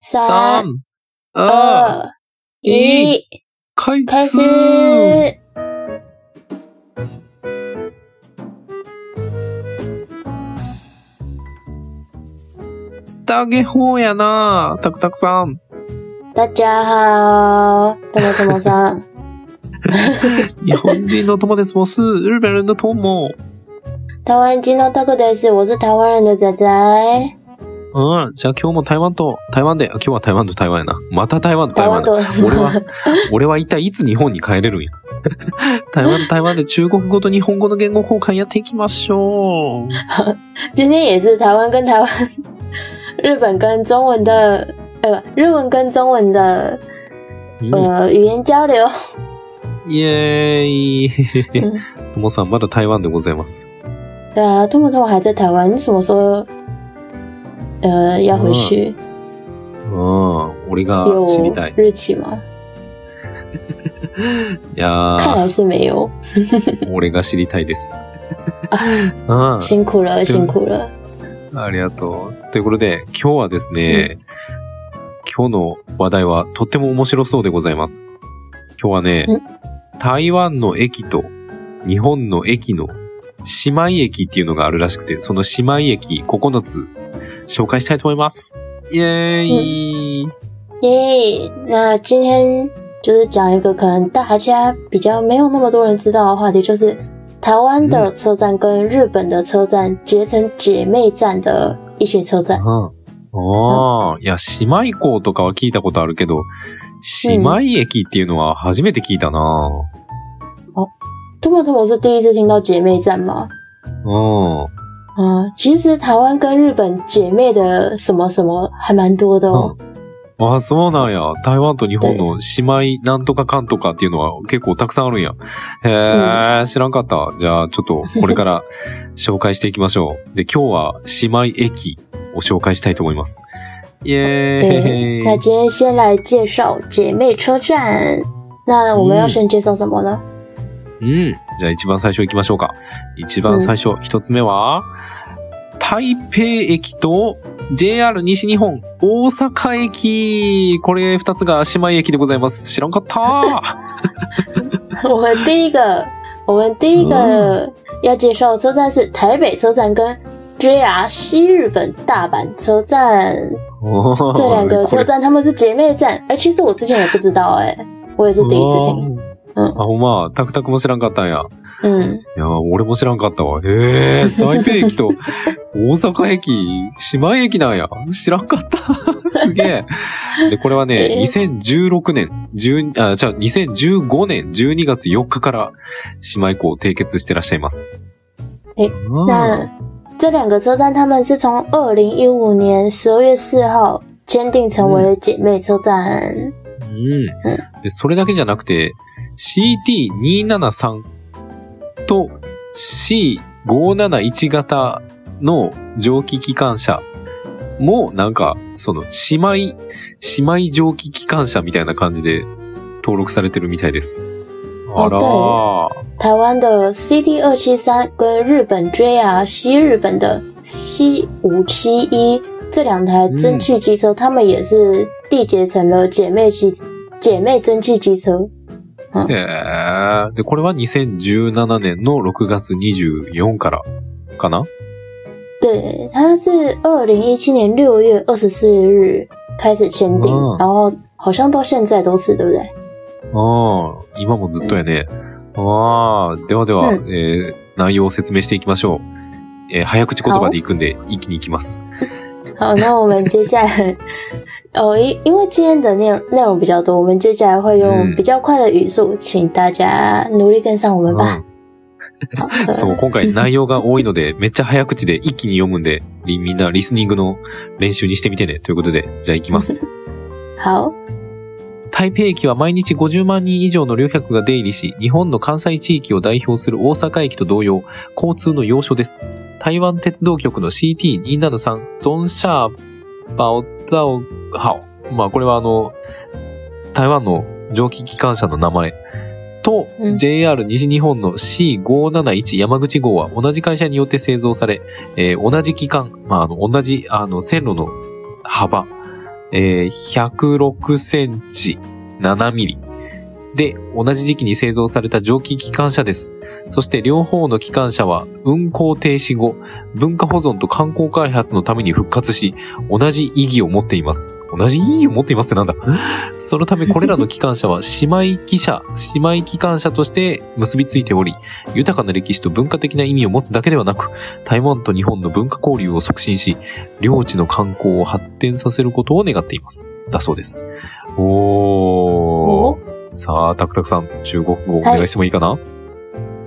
三、二、二、一，开开始。大げほやなたくたくさん。大家好，トモトモさん。日本人の友です。我是日本人的友。台湾人のタコです。我是台湾人的仔仔。うん。じゃあ今日も台湾と、台湾で、あ今日は台湾と台湾やな。また台湾と台湾だ。俺は、俺は一体いつ日本に帰れるんや。台湾と台湾で中国語と日本語の言語交換やっていきましょう。今天也是台湾跟台湾，日本跟中文的，呃，日文跟中文的うん呃语言交流。イエーイ嗯。ともさん、まだ台湾でございます。对啊，トモトモ还在台湾，你什么时候呃要回去？うん。俺が知りたい。日期吗？いや、看来是没有。俺が知りたいです。うん。辛苦了，辛苦了。ありがとう。ということで、今日はですね、今日の話題はとっても面白そうでございます。今日はね、台湾の駅と日本の駅の姉妹駅っていうのがあるらしくて、その姉妹駅9つ紹介したいと思います。イエーイ、耶那今天就是讲一个可能大家比较没有那么多人知道的话题，就是台湾的车站跟日本的车站结成姐妹站的一些车站。うん。ああ、いや、姉妹校とかは聞いたことあるけど、姉妹駅っていうのは初めて聞いたな托莫托莫是第一次听到姐妹站吗？うん。啊，其实台湾跟日本姐妹的什么什么还蛮多的哦。ああ、そうなんや。台湾と日本の姉妹なんとかかんとかっていうのは結構たくさんあるんや。へえ、知らんかった。じゃあちょっとこれから 紹介していきましょう。で、今日は姉妹駅を紹介したいと思います。イエ对，ーイ。那今天先来介绍姐妹车站。那我们要先介绍什么呢？うん。じゃあ一番最初行きましょうか。一番最初、一つ目は、台北駅と JR 西日本大阪駅。これ二つが姉妹駅でございます。知らんかった。我们第一个，我们第一个要介绍的车站是台北车站跟 JR 西日本大阪车站这两个车站，他们是姐妹站。哎、其实我之前也不知道、哎，我也是第一次听。あ、ほんま、タクタクも知らんかったんや。嗯，いや、俺も知らんかったわ。へえ、台北駅と 大阪駅、姉妹駅なんや。知らんかった。すげえ。で、これはね、えー2016年、10あ、じゃあ2015年12月4日から姉妹校を締結してらっしゃいます。えうん那这两个车站他们是从二零一五年十二月四号签订成为姐妹车站。うん。で、それだけじゃなくて、CT273 と C571 型の蒸気機関車もなんか、その姉妹、姉妹蒸気機関車みたいな感じで登録されてるみたいです。あらー。台湾的 CT 二七三跟日本 JR 西日本的 C 五七一这两台蒸汽机车，他们也是缔结成了姐妹机姐妹蒸汽机车。へー。で、これは2017年の6月24からかな？对，它是二零一七年六月二十四日开始签订，哦然后好像到现在都是，对不对？ああ、今もずっとやね。ああ、ではでは、うん。えー内容を説明していきましょう。えー早口言葉でいくんで、一気にいきます。好，那我们接下来，哦，因因为今天的内容内容比较多，我们接下来会用嗯比较快的语速，请大家努力跟上我们吧。そう、今回内容が多いので、めっちゃ早口で一気に読むんで、りみんなリスニングの練習にしてみてね。ということで、じゃあ行きます。好，台北駅は毎日50万人以上の旅客が出入りし、日本の関西地域を代表する大阪駅と同様、交通の要所です。台湾鉄道局の CT273 ゾンシャーバオダオハオ。まあこれはあの、台湾の蒸気機関車の名前と、うん JR 西日本の C571 山口号は同じ会社によって製造され、えー同じ機関、まああの、同じあの線路の幅えー、106センチ7ミリ。で、同じ時期に製造された蒸気機関車です。そして両方の機関車は運行停止後、文化保存と観光開発のために復活し、同じ意義を持っています。同じ意義を持っていますってなんだ？そのためこれらの機関車は 姉妹機車、姉妹機関車として結びついており、豊かな歴史と文化的な意味を持つだけではなく、台湾と日本の文化交流を促進し、領地の観光を発展させることを願っています。だそうです。おー。さあ、タクタクさん、中国語お願いしてもいいかな、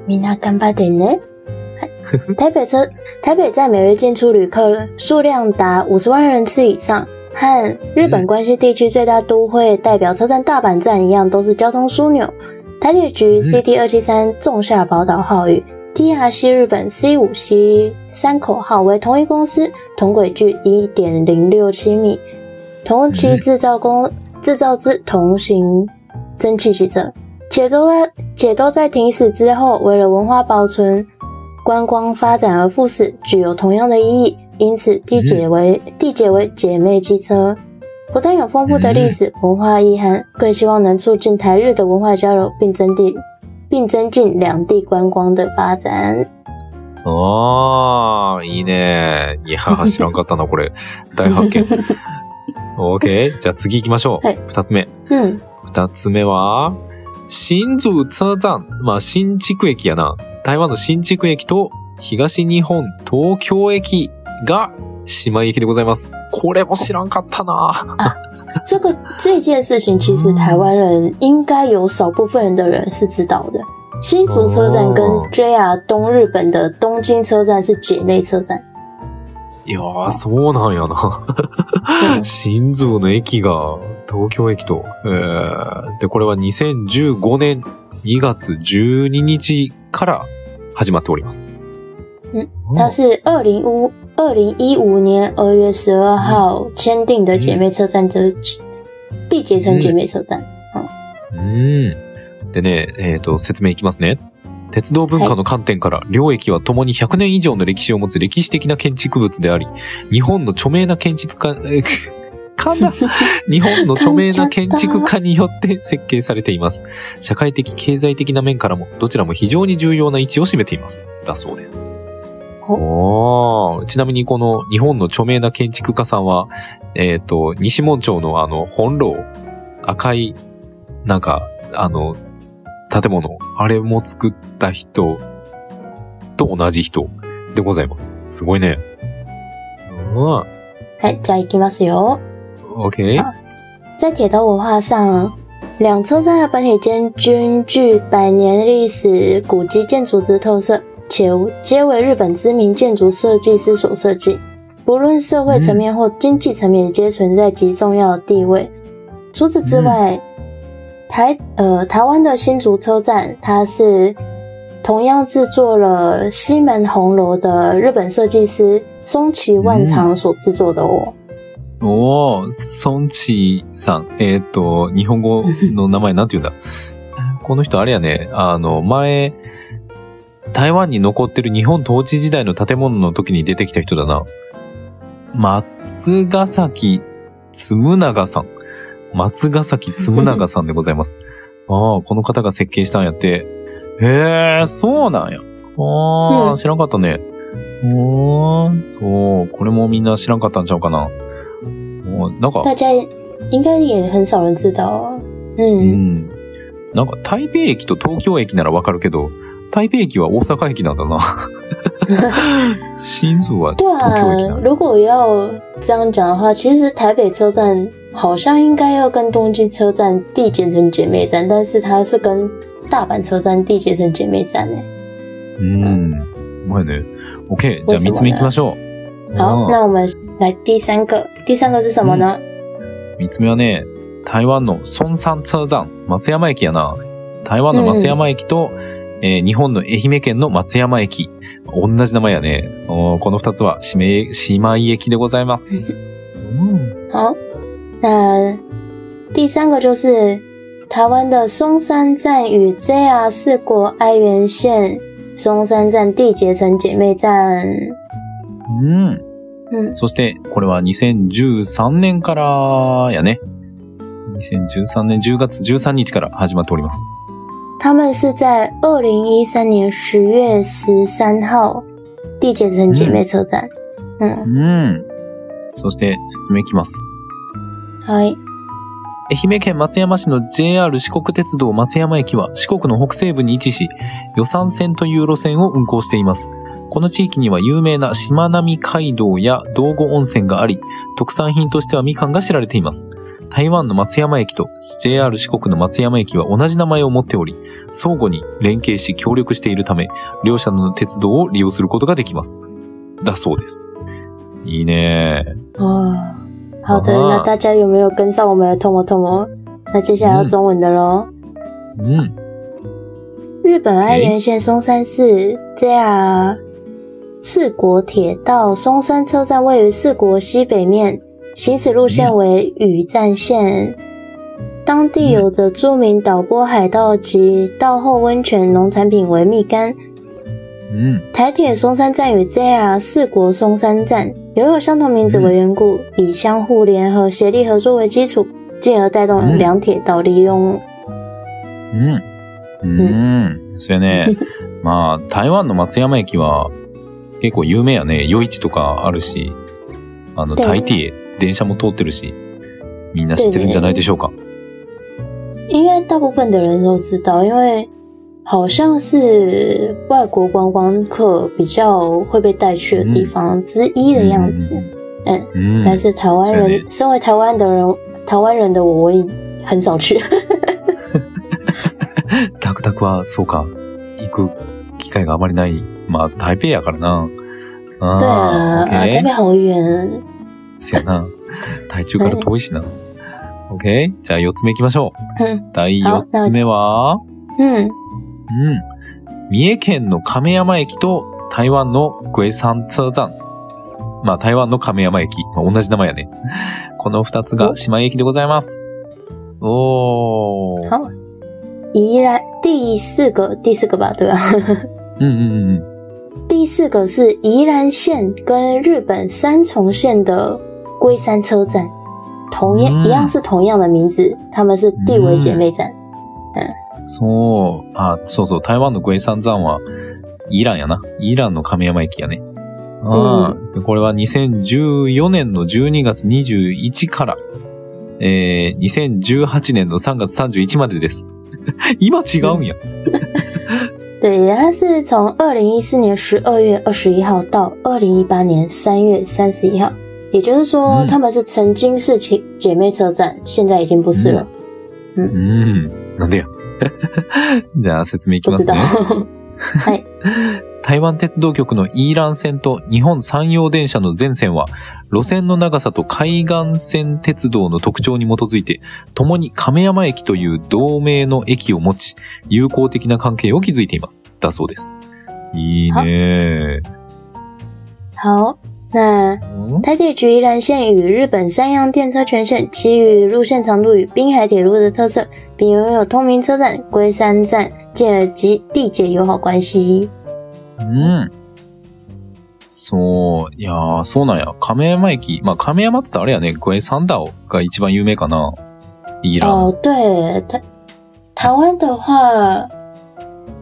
みんな頑張ってね。はい台北车台北在每日进出旅客数量达五十万人次以上，和日本关西地区最大都会代表车站大阪站一样，都是交通枢纽。台铁局 CT 二七三仲夏宝岛号与 TRC 日本 C 五 C 山口号为同一公司，同轨距一点零六七米，同期制造工制造之同型 蒸汽汽车。且都在且都在停驶之后，为了文化保存、观光发展而复驶，具有同样的意义。因此，缔结为缔结为姐妹机车，不但有丰富的历史文化意涵，更希望能促进台日的文化交流，并增地并增进两地观光的发展。ああ、いいね。いや、知らんかったな、これ。大発見。OK。じゃあ次行きましょう。はい二つ目。嗯， 二つ目は、新竹車站。まあ、新築駅やな。台湾の新築駅と東日本東京駅が姉妹駅でございます。これも知らんかったな。这个这件事情，其实台湾人应该有少部分人的人是知道的。新竹车站跟哦 JR 东日本的东京车站是姐妹车站。いやー、そうなんやな。嗯新宿の駅が東京駅と。えー、で、これは2015年2月12日から始まっております。嗯它是二零五二零一五年二月十二号签订的姐妹车站的地结成姐妹车站。うん。でね、えっ、と、説明いきますね。鉄道文化の観点から、両駅は共に100年以上の歴史を持つ歴史的な建築物であり、日本の著名な建築家、えー噛んだ日本の著名な建築家によって設計されています。社会的、経済的な面からも、どちらも非常に重要な位置を占めています。だそうです。おーちなみにこの日本の著名な建築家さんは、えっ、と、西門町のあの、本楼、赤い、なんか、あの、建物、あれも作った人と同じ人でございます。すごいね。うん。哎，再行きますよ。OK。在铁道文化上，两车站的本体间均具百年历史古迹建筑之特色，且皆为日本知名建筑设计师所设计。不论社会层面或经济层面，皆存在极重要的地位。除此之外，台呃台湾的新竹车站，它是同样制作了西门红楼的日本设计师松崎万长所制作的哦。おー、孫地さん。えっ、と、日本語の名前なんて言うんだ？この人あれやね、あの、前、台湾に残ってる日本統治時代の建物の時に出てきた人だな。松ヶ崎つむながさん。松ヶ崎つむながさんでございます。ああ、この方が設計したんやって。へえ、そうなんや。ああ、うん知らんかったね。おー、そう。これもみんな知らんかったんちゃうかな。なんか、大家应该也很少人知道哦。う嗯，ん。なんか台北駅と東京駅ならわかるけど、台北駅は大阪駅なんだな。新宿は对東京駅なん，だ。啊如果要这样讲的话，其实台北车站好像应该要跟东京车站缔结成姐妹站，但是它是跟大阪车站缔结成姐妹站呢。うん。うまいね。OK。じゃあ三つ目行きましょう。好，うん那我们来第三个，第三个是什么呢？三つ目はね、台湾の孫山車站、松山駅やな。台湾の松山駅と、えー日本の愛媛県の松山駅。同じ名前やね。この二つは姉妹姉妹駅でございます。うん好，那第三个就是台湾的松山站与 JR 四国爱媛县松山站缔结成姐妹站。うそして、これは2013年からやね。2013年10月13日から始まっております。他们是在二零一三年十月十三号缔结成姐妹车站。嗯，うん。そして、説明いきます。はい。愛媛県松山市の JR 四国鉄道松山駅は四国の北西部に位置し、予算線という路線を運行しています。この地域には有名なしまなみ海道や道後温泉があり、特産品としてはみかんが知られています。台湾の松山駅と JR 四国の松山駅は同じ名前を持っており、相互に連携し協力しているため、両者の鉄道を利用することができます。だそうです。いいね哦，好的，啊那大家有没有跟上我们的 Tomo Tomo？那接下来要中文的喽。嗯。日本爱媛县松山市 JR 四国铁道松山车站位于四国西北面，行驶路线为羽站线。当地有着著名岛波海盗及稻后温泉农产品为蜜柑。うん。台铁松山站与 JR 四国松山站拥有相同名字为缘故，以相互联合、协力合作为基础，进而带动两铁道利用。うん。うん。そうやね。まあ、台湾の松山駅は結構有名やね。夜市とかあるし、あの、对台铁、電車も通ってるし、みんな知ってるんじゃないでしょうか。应该大部分的人都知道，因为好像是外国观光客比较会被带去的地方之一的样子。嗯，うん。但是台湾是人，身为台湾的人，台湾人的我，我也很少去。タクタクは、そうか。行く機会があまりない。まあ、台北やからな。あ对啊，啊，台ー、北好遠。せやな。台中から遠いしな。OK? じゃあ4つ目行きましょう。うん。第4つ目は、嗯， うん。三重県の亀山駅と台湾の龟山車站。まあ台湾の亀山駅。まあ、同じ名前やね。この二つが姉妹駅でございます。おー。好。宜兰第四个，第四个吧，对吧？うんうんうん。第四个是宜兰县跟日本三重县的龟山车站，同样、嗯一样是同样的名字，他们是地为姐妹站。そう。あ、そうそう。台湾の龟山站は、イランやな。イランの亀山駅やね。あーでこれは2014年の12月21から、えー、2018年の3月31までです。今違うんや。对，它是从二零一四年十二月二十一号到二零一八年三月三十一号，也就是说，嗯他们是曾经是姐姐妹车站，现在已经不是了。うん。なんでや。じゃあ説明いきますね。。はい。台湾鉄道局のイーラン線と日本山陽電車の全線は、路線の長さと海岸線鉄道の特徴に基づいて、共に亀山駅という同名の駅を持ち、友好的な関係を築いています。だそうです。いいね好，那うん台铁局宜兰线与日本三洋电车全线基于路线长度与滨海铁路的特色，并拥有通名车站龟山站，进而及缔结友好关系。うん。そう、いやー、そうなんや。亀山駅。まあ、亀山って言ったらあれやね、グエサンダオが一番有名かな。イーラン。哦，对，台台湾的话，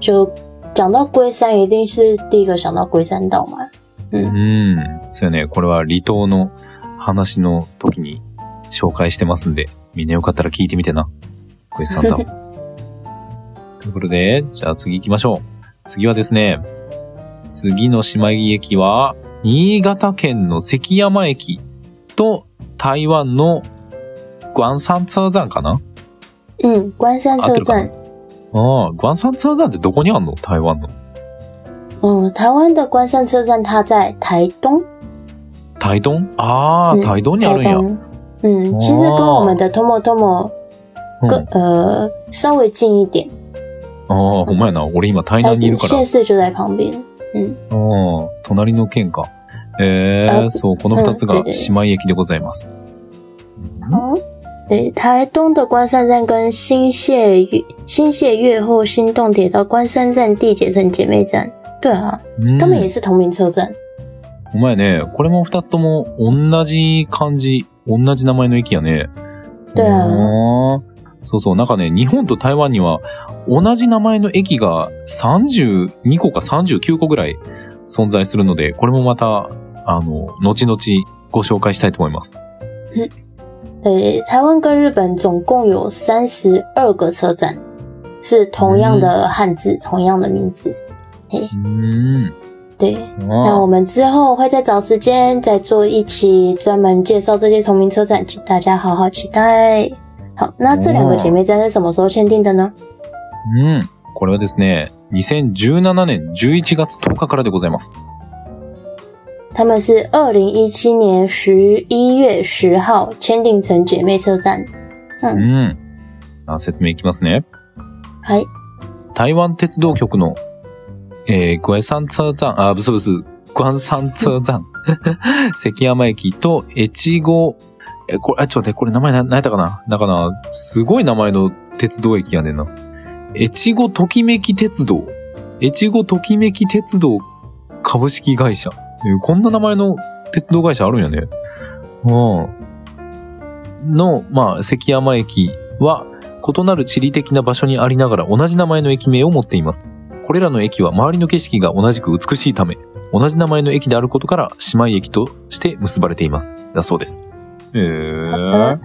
就讲到龟山，一定是第一个想到龟山岛嘛。 うん。そうやね。これは離島の話の時に紹介してますんで、みんなよかったら聞いてみてな。クエスさんだ。ということで、じゃあ次行きましょう。次はですね、次の姉妹駅は、新潟県の関山駅と台湾の关山車站かな？嗯，关山车站，ああ、关山車站ってどこにあんの？台湾の。嗯，台湾的关山车站它在台东，台東ああ、嗯台東にあるんや。嗯，其实跟我们的 Tomo Tomo うん更、呃稍微近一点，ああ、ほんまやな。俺今台它南にいるから县。市就在旁边。嗯，うん、隣の県か。ええあそう、この二つが姉妹駅でございます。好，对，台东的关山站跟新泻越新泻越后新洞铁道关山站缔结成姐妹站。对啊，うん他们也是同名车站。お前ね、これも二つとも同じ漢字、同じ名前の駅やね。对啊そうそう。なんかね、日本と台湾には同じ名前の駅が32個か39個ぐらい存在するので、これもまた、あの、後々ご紹介したいと思います。对，台湾跟日本总共有三十二个车站，是同样的汉字，同样的名字。うーん。对，那あ我们之后会再找时间再做一期专门介绍这些同名车站，请大家好好期待。好，那这两个姐妹站是什么时候签订的呢？うん。これはですね、2017年11月10日からでございます。她们是二零一七年十一月十号签订成姐妹车站。うん。あ説明いきますね。はい。台湾鉄道局の、えー、关山車站、あ、不是不是、关山車站、関山駅と越後、え、これ、あ、ちょっと待って、これ名前な、何やったかな？だから、すごい名前の鉄道駅やねんな。越後ときめき鉄道。越後ときめき鉄道株式会社。えーこんな名前の鉄道会社あるんやね。うん。の、まあ、関山駅は、異なる地理的な場所にありながら同じ名前の駅名を持っています。これらの駅は周りの景色が同じく美しいため、同じ名前の駅であることから姉妹駅として結ばれています。だそうです。へ好ー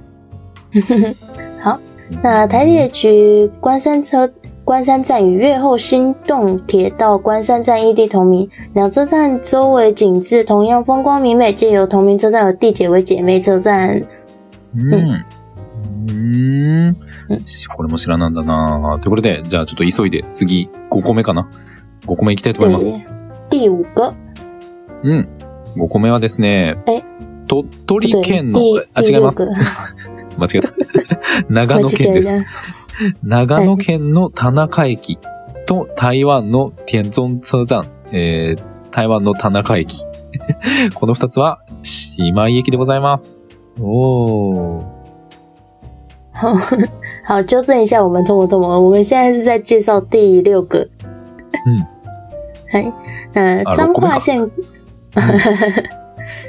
的。好，那台铁局关山车关山站与越后新洞铁道关山站异地同名，两车站周围景致同样风光明媚，借由同名车站而缔结为姐妹车站。うん。うーんうん。これも知らなんだなということで、じゃあちょっと急いで次5個目かな ?5 個目いきたいと思います。第五个，うん。5個目はですねえ、鳥取对，県の第、あ、違います 間違えた。長野県です。長野県の田中駅と台湾の天津車站、えー、台湾の田中駅。この二つは姉妹駅でございます。おー。好，好，纠正一下，我们通不通我我们现在是在介绍第六个。嗯，嗨，呃，啊彰六个没搞化县，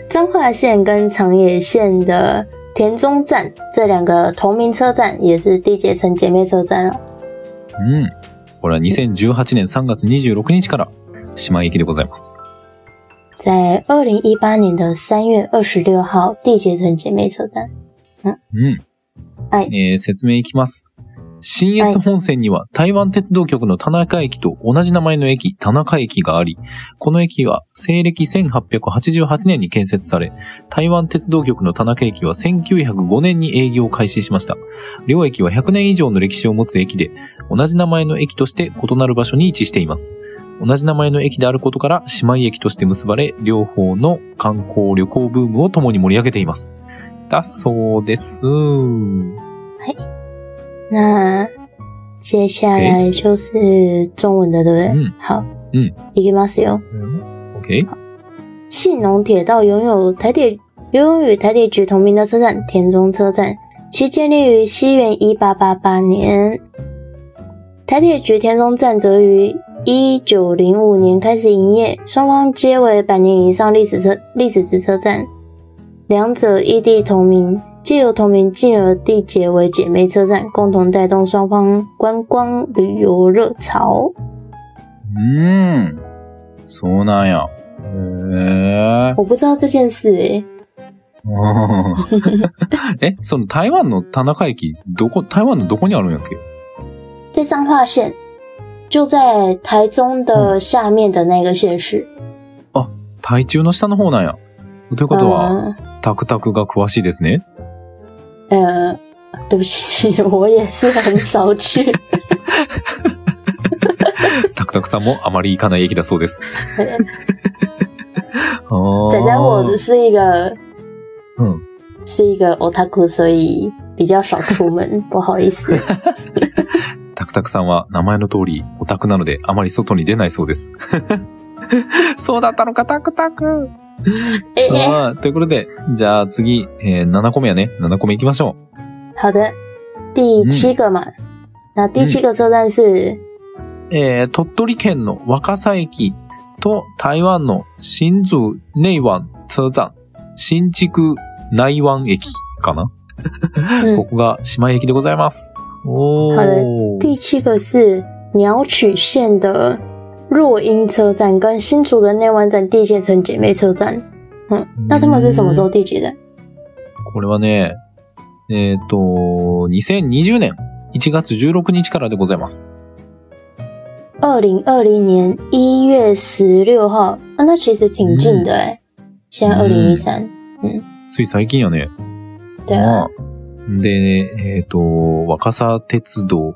彰化县跟长野县的田中站这两个同名车站也是缔结成姐妹车站了。うん。これは2018年3月26日から姉妹駅でございます。在二零一八年的三月二十六号缔结成姐妹车站。うん。 はいえー説明いきます。新越本線には台湾鉄道局の田中駅と同じ名前の駅、田中駅があり、この駅は西暦1888年に建設され、台湾鉄道局の田中駅は1905年に営業を開始しました。両駅は100年以上の歴史を持つ駅で、同じ名前の駅として異なる場所に位置しています。同じ名前の駅であることから姉妹駅として結ばれ、両方の観光旅行ブームを共に盛り上げています。だそうです。那接下来就是中文的，对不对？嗯好，嗯，いきますよ。 OK。信浓铁道拥有台铁拥有与台铁局同名的车站田中车站，其建立于西元一八八八年。台铁局田中站则于一九零五年开始营业，双方皆为百年以上历史车历史之车站， 两者异地同名，借由同名进而缔结为姐妹车站，共同带动双方观光旅游热潮。うーん。そうなんや。へえ。我不知道这件事诶、え、その台湾の田中駅、どこ、台湾のどこにあるんやっけ在彰化县，就在台中的下面的那个县市。台中の下の方なんや。 ということは、嗯タクタクが詳しいですね？呃，对不起，我也是很少去。タクタクさんもあまり行かない駅だそうです。あ仔仔我是一个，うん。是一个 otaku，所以比较少出门，不好意思。タクタクさんは名前の通りオタクなのであまり外に出ないそうです。そうだったのか、タクタク。哎、哎あーということで、じゃあ次、えー7個目やね。7個目行きましょ好的，第七个嘛，那第七个车站是？う。えー鳥取県の若狭駅と台湾の新竹内湾車站、新築内湾駅かな、嗯ここが姉妹駅でございます。お好的。ー。第七个是鸟取县的若音车站跟新竹的内湾站缔结成姐妹车站。嗯，那他们是什么时候缔结的？これはね、えっ、と、2020年1月16日からでございます。二零二零年一月十六号啊，那其实挺近的哎、现在二零一三，つい最近やね。对啊，で、えっ、と、若狭鉄道。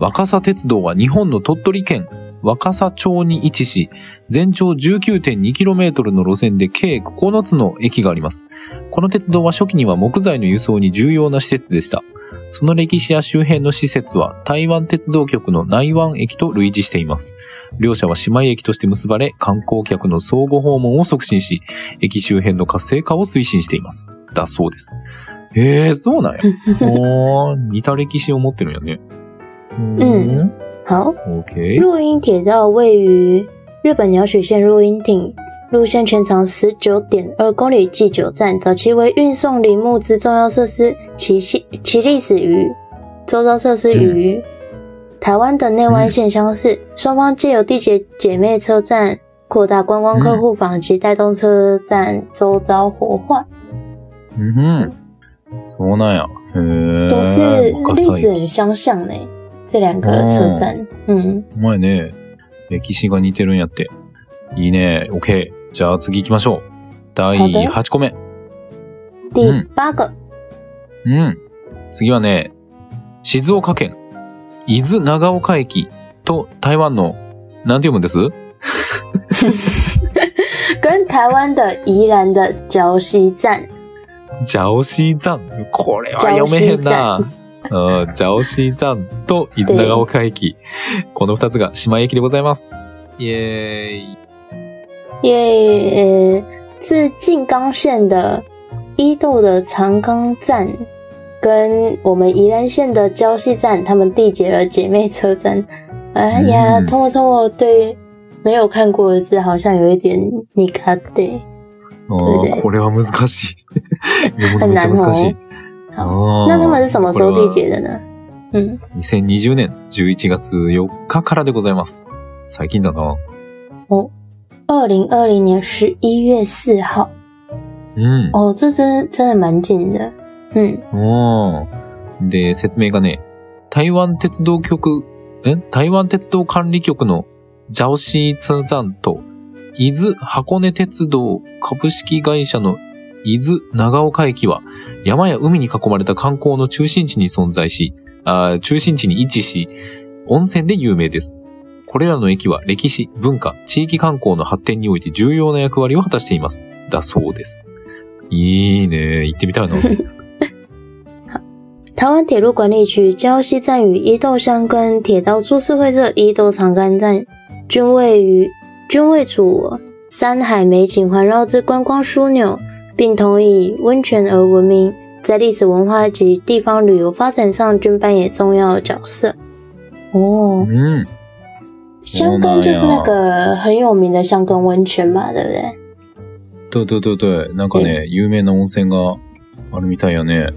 若狭鉄道は日本の鳥取県若狭町に位置し、全長 19.2km の路線で計9つの駅があります。この鉄道は初期には木材の輸送に重要な施設でした。その歴史や周辺の施設は台湾鉄道局の内湾駅と類似しています。両者は姉妹駅として結ばれ、観光客の相互訪問を促進し、駅周辺の活性化を推進しています。だそうです。へえ、そうなんや。おー、似た歴史を持ってるんやね。うん。好， OK。若音铁道位于日本鸟取县若音町，路线全长十九点二公里，计九站。早期为运送林木之重要设施，其系其历史与周遭设施与台湾的内湾县相似。双方借由缔结姐妹车站，扩大观光客户访及带动车站周遭活化，うん。そうなんや。へえ。都是若狭历史很駅。相像呢。 这两个车站，嗯，お前ね、歴史が似てるんやって。いいね。OK。じゃあ次行きましょう。第好的8個目。第嗯八个，うん。次はね、静岡県、伊豆長岡駅と台湾の、なんて読むんです？跟台湾的宜兰的礁溪站。ジャオシー山。これは読めへんな。うん、ジャオシー山と伊豆長岡駅。この二つが姉妹駅でございます。イエーイ。耶，呃，是静冈县的伊豆的长冈站，跟我们宜兰县的礁溪站，他们缔结了姐妹车站。哎呀，嗯通过通过，对没有看过的字好像有一点你卡对，うん对 これは難しい。読むのめっちゃ難しい。那他们是什么时候缔结的呢？嗯，2020年11月4日からでございます。最近だな。二零二零年十一月四号。うん。哦，这真真的蛮近的。嗯，うん。で、説明がね、台湾鉄道局、え？台湾鉄道管理局のジャオシーツ山と、伊豆箱根鉄道株式会社の伊豆長岡駅は、山や海に囲まれた観光の中心地に存在し、あ中心地に位置し、温泉で有名です。これらの駅は歴史、文化、地域観光の発展において重要な役割を果たしています。だそうです。いいね。行ってみたいな。台湾铁路管理局礁溪站与伊豆乡跟铁道株式会社伊豆长冈站均位于均位处山海美景环绕之观光枢纽，并同以温泉而闻名，在历史文化及地方旅游发展上均扮演重要角色。哦，うん。香根就是那个很有名的香根温泉嘛，对不对？对对对对。なんかね、有名な温泉があるみたいやね。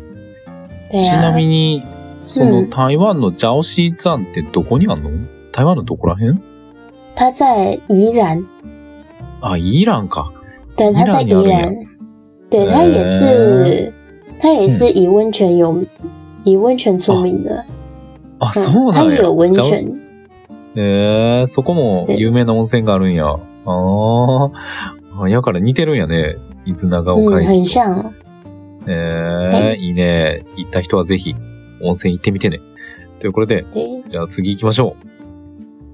对ちな啊，みに、そうんの台湾のジャオシー山ってどこにあんの？台湾のどこら辺它在宜兰，あ、イランか。对，它在宜兰，对，它也是，它也是以温泉有以温泉出名的，あ、そうなんや。也有温泉，えー、そこも有名な温泉があるんや。あーあ。やから似てるんやね。伊豆長岡嗯，很駅と。像。えー、いいね。行った人はぜひ温泉行ってみてね。ということで、对，じゃあ次行きましょ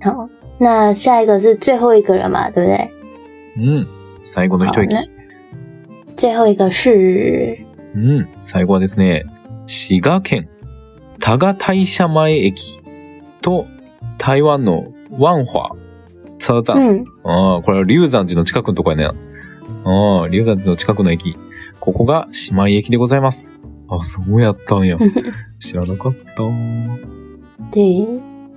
好，那下一个是最后一个人嘛，对不对？う。うん。最後の一駅。好最后一个是うん。最後はですね、滋賀県多賀大社前駅と台湾の万華車站。嗯，ああ、これは龍山寺の近くのとこやね。ああ、龍山寺の近くの駅。ここが姉妹駅でございます。あ、そうやったんや。知らなかった。对。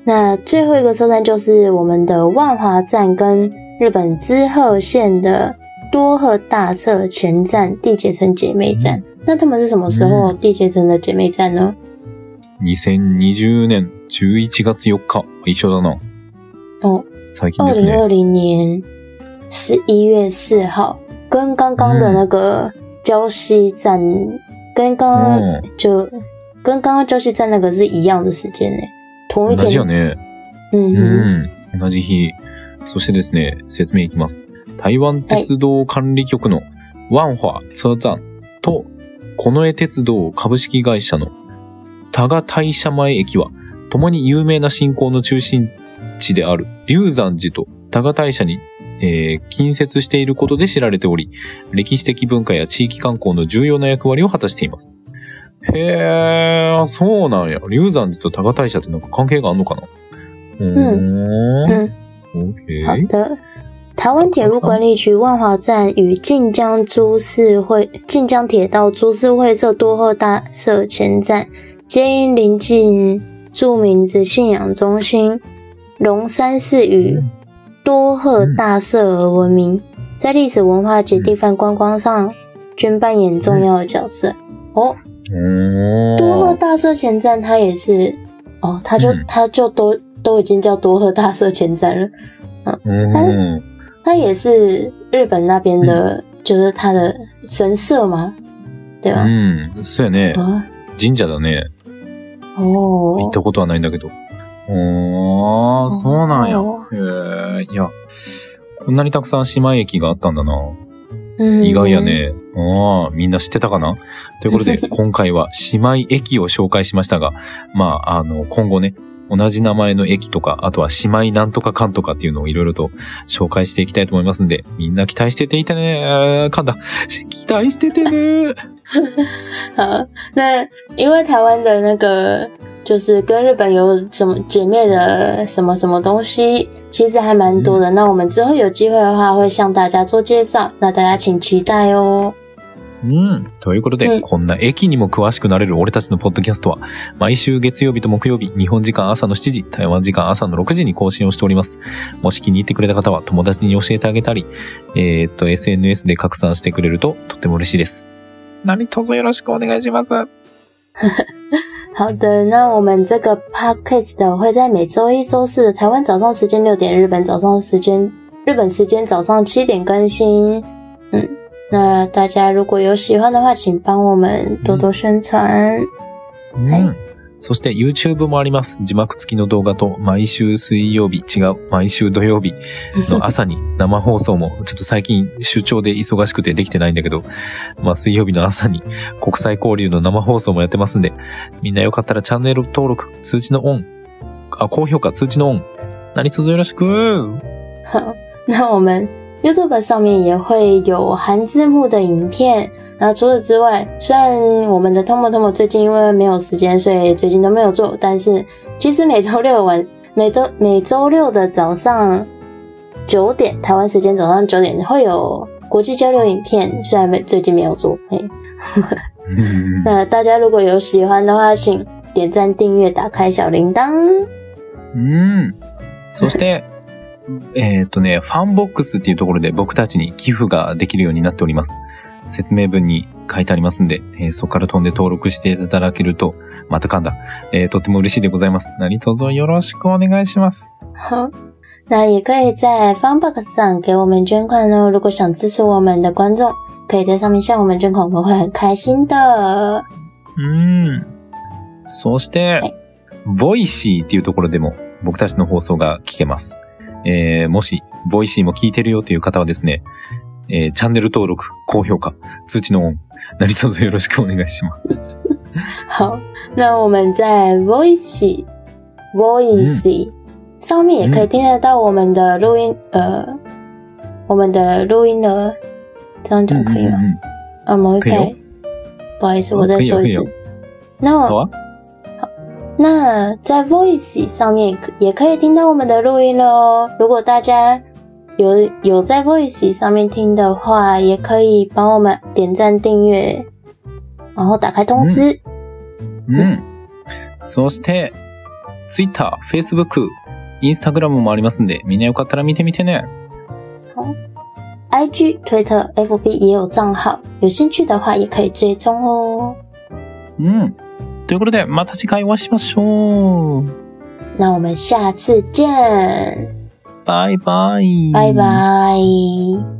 那最后一个车站就是我们的万华站跟日本滋贺县的多贺大社前站缔结成姐妹站。那他们是什么时候缔结成的姐妹站呢？2020年11月4日。一緒だな。哦，最近ですね。二零二零年十一月四号，跟刚刚的那个礁溪站，跟刚刚うん就跟刚刚礁溪站那个是一样的时间呢，同一同じや天。ね。嗯嗯うん。同じ日。そしてですね、説明いきます。台湾鉄道管理局のワンファ車站と、近衛鉄道株式会社の多賀大社前駅は、共に有名な信仰の中心地である龍山寺と多賀大社に、えー近接していることで知られており、歴史的文化や地域観光の重要な役割を果たしています。へー、そうなんや。龍山寺と多賀大社ってなんか関係があんのかな？うーん。嗯，OK。好的。台湾铁路管理局万华站与晋江株式会晋江铁道株式会社多贺大社前站，皆因临近著名之信仰中心龙山寺与多贺大社而闻名，在历史文化及地方观光上均扮演重要的角色。哦，哦多贺大社前站它也是哦，它就嗯它就都都已经叫多贺大社前站了。うん。它也是日本那边的，就是它的神社吗？对吧？うん。そうやね。啊，神社だね。行哦っ，たことはないんだけど。おー、そうなんや。哦へえ、いや、こんなにたくさん姉妹駅があったんだな。嗯意外や。ね。ああ、みんな知ってたかな？ということで、今回は姉妹駅を紹介しましたが、まあ、あの、今後ね、同じ名前の駅とか、あとは姉妹なんとかかんとかっていうのをいろいろと紹介していきたいと思いますんで、みんな期待してていてね。噛んだ。期待しててね。好，那因为台湾的那个就是跟日本有什么姐妹的什么什么东西，其实还蛮多的。那我们之后有机会的话，会向大家做介绍，那大家请期待哦。うん。ということで、うんこんな駅にも詳しくなれる俺たちのポッドキャストは、毎週月曜日と木曜日、日本時間朝の7時、台湾時間朝の6時に更新をしております。もし気に入ってくれた方は友達に教えてあげたり、えーっと、SNS で拡散してくれるととっても嬉しいです。何卒よろしくお願いします。好的，那我们这个 podcast 会在每周一、周四的台湾早上时间六点，日本早上时间日本时间早上七点更新。嗯，那大家如果有喜欢的话，请帮我们多多宣传。うん。そして YouTube もあります。字幕付きの動画と毎週水曜日、違う、毎週土曜日の朝に 生放送も、ちょっと最近出張で忙しくてできてないんだけど、まあ水曜日の朝に国際交流の生放送もやってますんで、みんなよかったらチャンネル登録、通知のオン、あ、高評価、通知のオン、何卒よろしく 好，那我们 YouTube 上面也会有含字幕的影片。然后除此之外，虽然我们的 Tomo Tomo 最近因为没有时间，所以最近都没有做，但是其实每周六晚每周每周六的早上九点，台湾时间早上九点会有国际交流影片，虽然没最近没有做，嘿，うん那大家如果有喜欢的话，请点赞、订阅、打开小铃铛。うん。そして、 えーっとね、ファンボックスっていうところで僕たちに寄付ができるようになっております。説明文に書いてありますんで、えーそこから飛んで登録していただけると、また噛んだ。えーとっても嬉しいでございます。何卒よろしくお願いします。好，那也可以在 FANBOX 上给我们捐款哦。如果想支持我们的观众，可以在上面向我们捐款，我们会很开心的。うん。そしてはい、 Voicyっていうところでも僕たちの放送が聞けます。えーもし、 Voicyも聞いてるよという方はですね、えーチャンネル登録、高評価、通知のオン、何卒よろしくお願いします。好，那我们在 Voice Voice、上面也可以听得到我们的录音，呃，我们的录音了。这样讲可以吗？うんうん啊，某一可以哦不好意思，哦我再说一次。那我。那在 Voice 上面也可以听到我们的录音了哦。如果大家有有在 Voice 上面听的话，也可以帮我们点赞、订阅，然后打开通知。うん。そして、Twitter、Facebook、Instagram もありますんで、みんなよかったら見てみてね。哦。IG、推特、FB 也有账号，有興趣的話也可以追蹤哦。うん。ということで、また次回お会いしましょう。那我们下次见，バイバイ。拜拜。